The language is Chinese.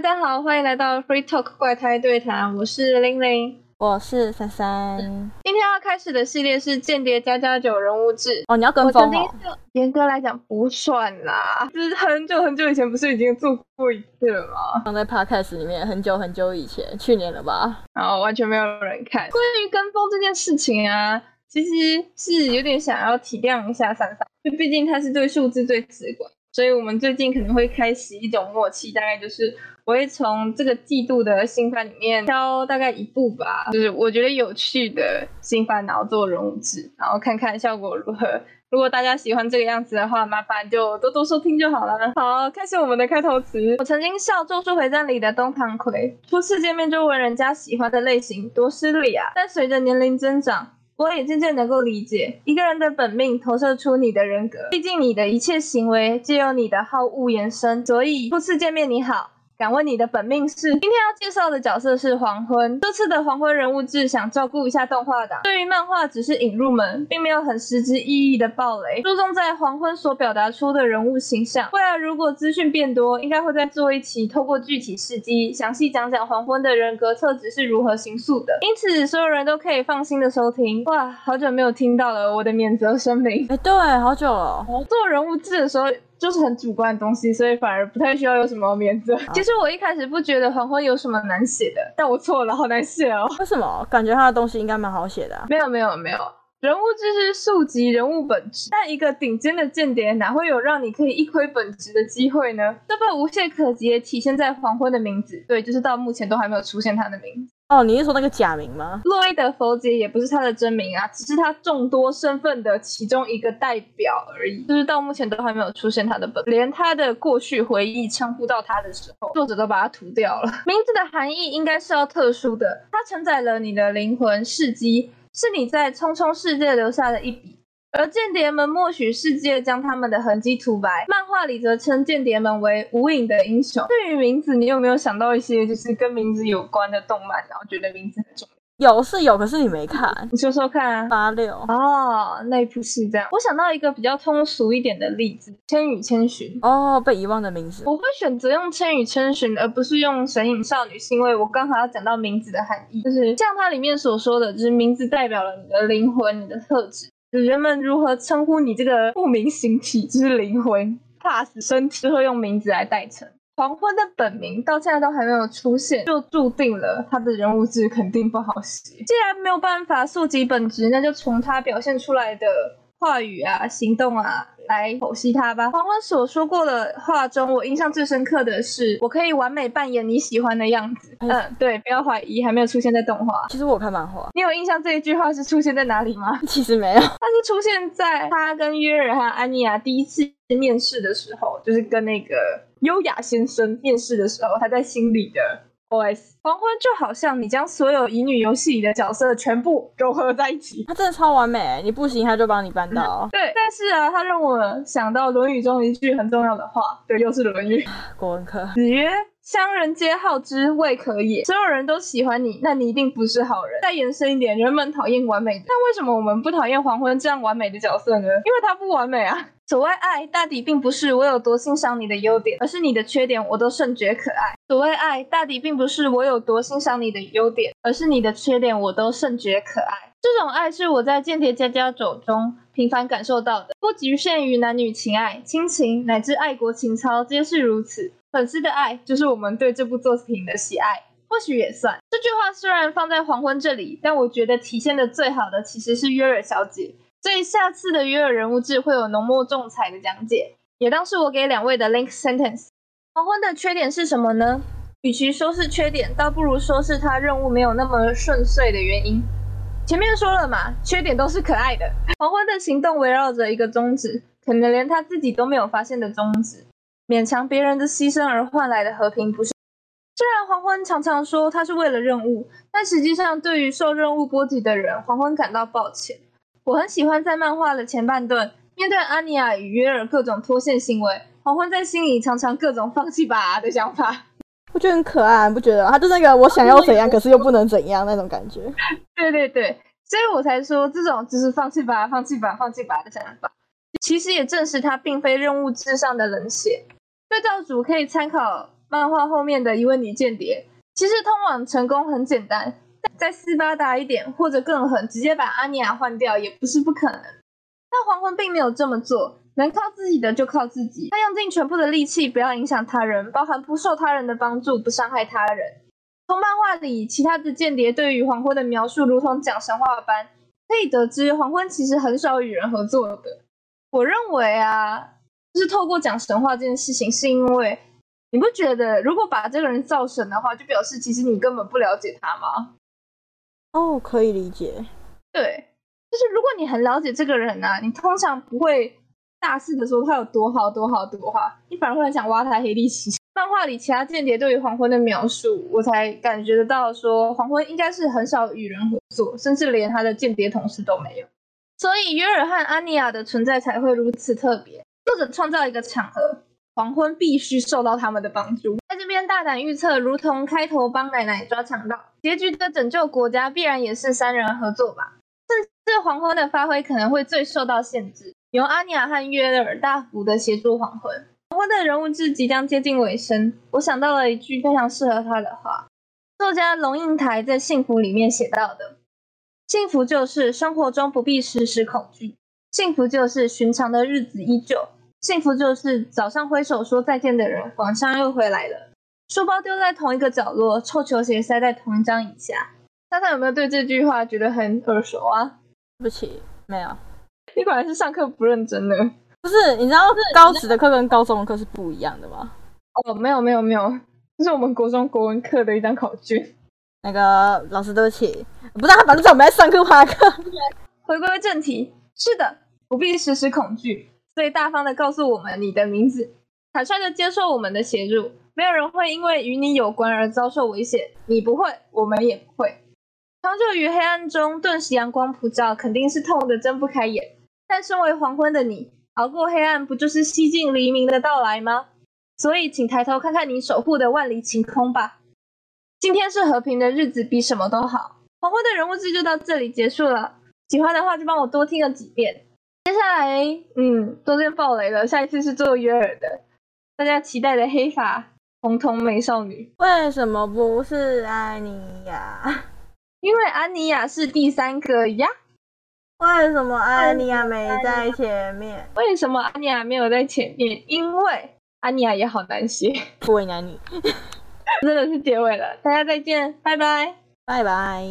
大家好，欢迎来到 Free Talk 怪胎对谈，我是玲玲，我是珊珊。今天要开始的系列是《间谍加加酒》人物志哦，你要跟风哦。严格来讲不算啦，就是很久很久以前不是已经做过一次了吗？放在 Podcast 里面很久很久以前，去年了吧？然后完全没有人看。关于跟风这件事情啊，其实是有点想要体谅一下珊珊，就毕竟他是对数字最直观。所以，我们最近可能会开始一种默契，大概就是我会从这个季度的新番里面挑大概一部吧，就是我觉得有趣的新番，然后做人物志，然后看看效果如何。如果大家喜欢这个样子的话，麻烦就多多收听就好了。好，开始我们的开头词。我曾经笑《咒术回战》里的东堂葵，初次见面就问人家喜欢的类型，多失礼啊！但随着年龄增长，我也渐渐能够理解，一个人的本命投射出你的人格，毕竟你的一切行为皆由你的好恶延伸。所以初次见面你好。敢问你的本命是？今天要介绍的角色是黄昏。这次的黄昏人物志想照顾一下动画党，对于漫画只是引入门，并没有很实质意义的暴雷，注重在黄昏所表达出的人物形象。未来如果资讯变多，应该会再做一期，透过具体事迹详细讲讲黄昏的人格特质是如何形塑的。因此，所有人都可以放心的收听。哇，好久没有听到了我的免责声明。哎，对，好久了。做人物志的时候。就是很主观的东西，所以反而不太需要有什么免责。其实我一开始不觉得黄昏有什么难写的，但我错了，好难写哦。为什么？感觉他的东西应该蛮好写的。没有没有没有，人物就是溯及人物本质，但一个顶尖的间谍哪会有让你可以一窥本质的机会呢？这份无懈可击体现在黄昏的名字，对，就是到目前都还没有出现他的名字。哦，你是说那个假名吗？洛伊德·佛杰也不是他的真名啊，只是他众多身份的其中一个代表而已。就是到目前都还没有出现他的本，连他的过去回忆称呼到他的时候，作者都把它涂掉了。名字的含义应该是要特殊的，它承载了你的灵魂事迹，是你在匆匆世界留下的一笔。而间谍们默许世界将他们的痕迹涂白，漫画里则称间谍们为无影的英雄。对于名字，你有没有想到一些就是跟名字有关的动漫，然后觉得名字很重要？有是有，可是你没看，你说说看啊。八六哦，那部是这样。我想到一个比较通俗一点的例子，《千与千寻》哦，被遗忘的名字。我会选择用《千与千寻》，而不是用《神隐少女》，是因为我刚好要讲到名字的含义，就是像它里面所说的，就是名字代表了你的灵魂、你的特质。人们如何称呼你这个不明形体，之灵魂，怕死身体，就会用名字来代称。黄昏的本名到现在都还没有出现，就注定了他的人物志肯定不好写。既然没有办法溯及本质，那就从他表现出来的话语啊、行动啊。来剖析他吧。黄昏所说过的话中，我印象最深刻的是，我可以完美扮演你喜欢的样子。嗯，对，不要怀疑，还没有出现在动画。其实我看漫画，你有印象这一句话是出现在哪里吗？其实没有，它是出现在他跟约尔和安妮亚第一次面试的时候，就是跟那个优雅先生面试的时候，他在心里的。O.S. 黄昏就好像你将所有乙女游戏里的角色全部融合在一起，它真的超完美，你不行他就帮你办到。对，但是啊，他让我想到《论语》中一句很重要的话，对，又是《论语》国文课。子曰：“乡人皆好之，未可也。”所有人都喜欢你，那你一定不是好人。再延伸一点，人们讨厌完美的，但为什么我们不讨厌黄昏这样完美的角色呢？因为他不完美啊。所谓爱，大抵并不是我有多欣赏你的优点，而是你的缺点我都甚觉可爱。所谓爱，大抵并不是我有多欣赏你的优点，而是你的缺点我都甚觉可爱。这种爱是我在《间谍家家酒》中频繁感受到的，不局限于男女情爱、亲情乃至爱国情操，皆是如此。粉丝的爱，就是我们对这部作品的喜爱，或许也算。这句话虽然放在黄昏这里，但我觉得体现的最好的其实是约尔小姐。所以下次的约尔人物志会有浓墨重彩的讲解，也当是我给两位的 link sentence。黄昏的缺点是什么呢？与其说是缺点，倒不如说是他任务没有那么顺遂的原因。前面说了嘛，缺点都是可爱的。黄昏的行动围绕着一个宗旨，可能连他自己都没有发现的宗旨，勉强别人的牺牲而换来的和平，不是？虽然黄昏常常说他是为了任务，但实际上对于受任务波及的人，黄昏感到抱歉。我很喜欢在漫画的前半段，面对安妮亚与约尔各种脱线行为，黄昏在心里常常各种放弃吧的想法。我觉得很可爱，不觉得？他就那个我想要怎样，可是又不能怎样那种感觉。对对对，所以我才说这种就是放弃吧、放弃吧、放弃吧的想法。其实也证实他并非任务至上的冷血。对照组可以参考漫画后面的一位女间谍，其实通往成功很简单，再斯巴达一点或者更狠，直接把阿尼亚换掉也不是不可能。但黄昏并没有这么做，能靠自己的就靠自己。他用尽全部的力气，不要影响他人，包含不受他人的帮助，不伤害他人。从漫画里其他的间谍对于黄昏的描述，如同讲神话般，可以得知黄昏其实很少与人合作的。我认为啊，就是透过讲神话这件事情，是因为你不觉得，如果把这个人造神的话，就表示其实你根本不了解他吗？哦，可以理解。对，就是如果你很了解这个人啊，你通常不会大肆的说他有多好多好多好，你反而会很想挖他黑历史。漫画里其他间谍对于黄昏的描述，我才感觉得到说黄昏应该是很少与人合作，甚至连他的间谍同事都没有。所以约尔和安妮亚的存在才会如此特别。作者创造一个场合，黄昏必须受到他们的帮助。在这边大胆预测，如同开头帮奶奶抓强盗，结局的拯救国家必然也是三人合作吧。甚至黄昏的发挥可能会最受到限制，由阿尼亚和约尔大幅的协助黄昏。黄昏的人物志即将接近尾声，我想到了一句非常适合他的话，作家龙应台在《幸福》里面写到的。幸福就是生活中不必时时恐惧，幸福就是寻常的日子依旧，幸福就是早上挥手说再见的人晚上又回来了，书包丢在同一个角落，臭球鞋塞在同一张椅下。大家有没有对这句话觉得很耳熟啊？对不起，没有。你果然是上课不认真的。不是，你知道高职的课跟高中的课是不一样的吗？哦，没有没有没有，这是我们国中国文课的一张考卷。那个老师，对不起，不知道他反正我们在上课趴课。回归正题，是的，不必时时恐惧，所最大方的告诉我们你的名字，坦率的接受我们的协助，没有人会因为与你有关而遭受危险，你不会，我们也不会。长久于黑暗中，顿时阳光普照，肯定是痛得睁不开眼。但身为黄昏的你，熬过黑暗，不就是西进黎明的到来吗？所以，请抬头看看你守护的万里晴空吧。今天是和平的日子，比什么都好。黄昏的人物志就到这里结束了。喜欢的话就帮我多听了几遍。接下来，嗯，中间爆雷了。下一次是做约尔的，大家期待的黑发红瞳美少女。为什么不是安妮亚？因为安妮亚是第三个呀。为什么安妮亚没在前面？为什么安妮亚没有在前面？因为安妮亚也好难写，不为难你。真的是结尾了，大家再见，拜拜，拜拜。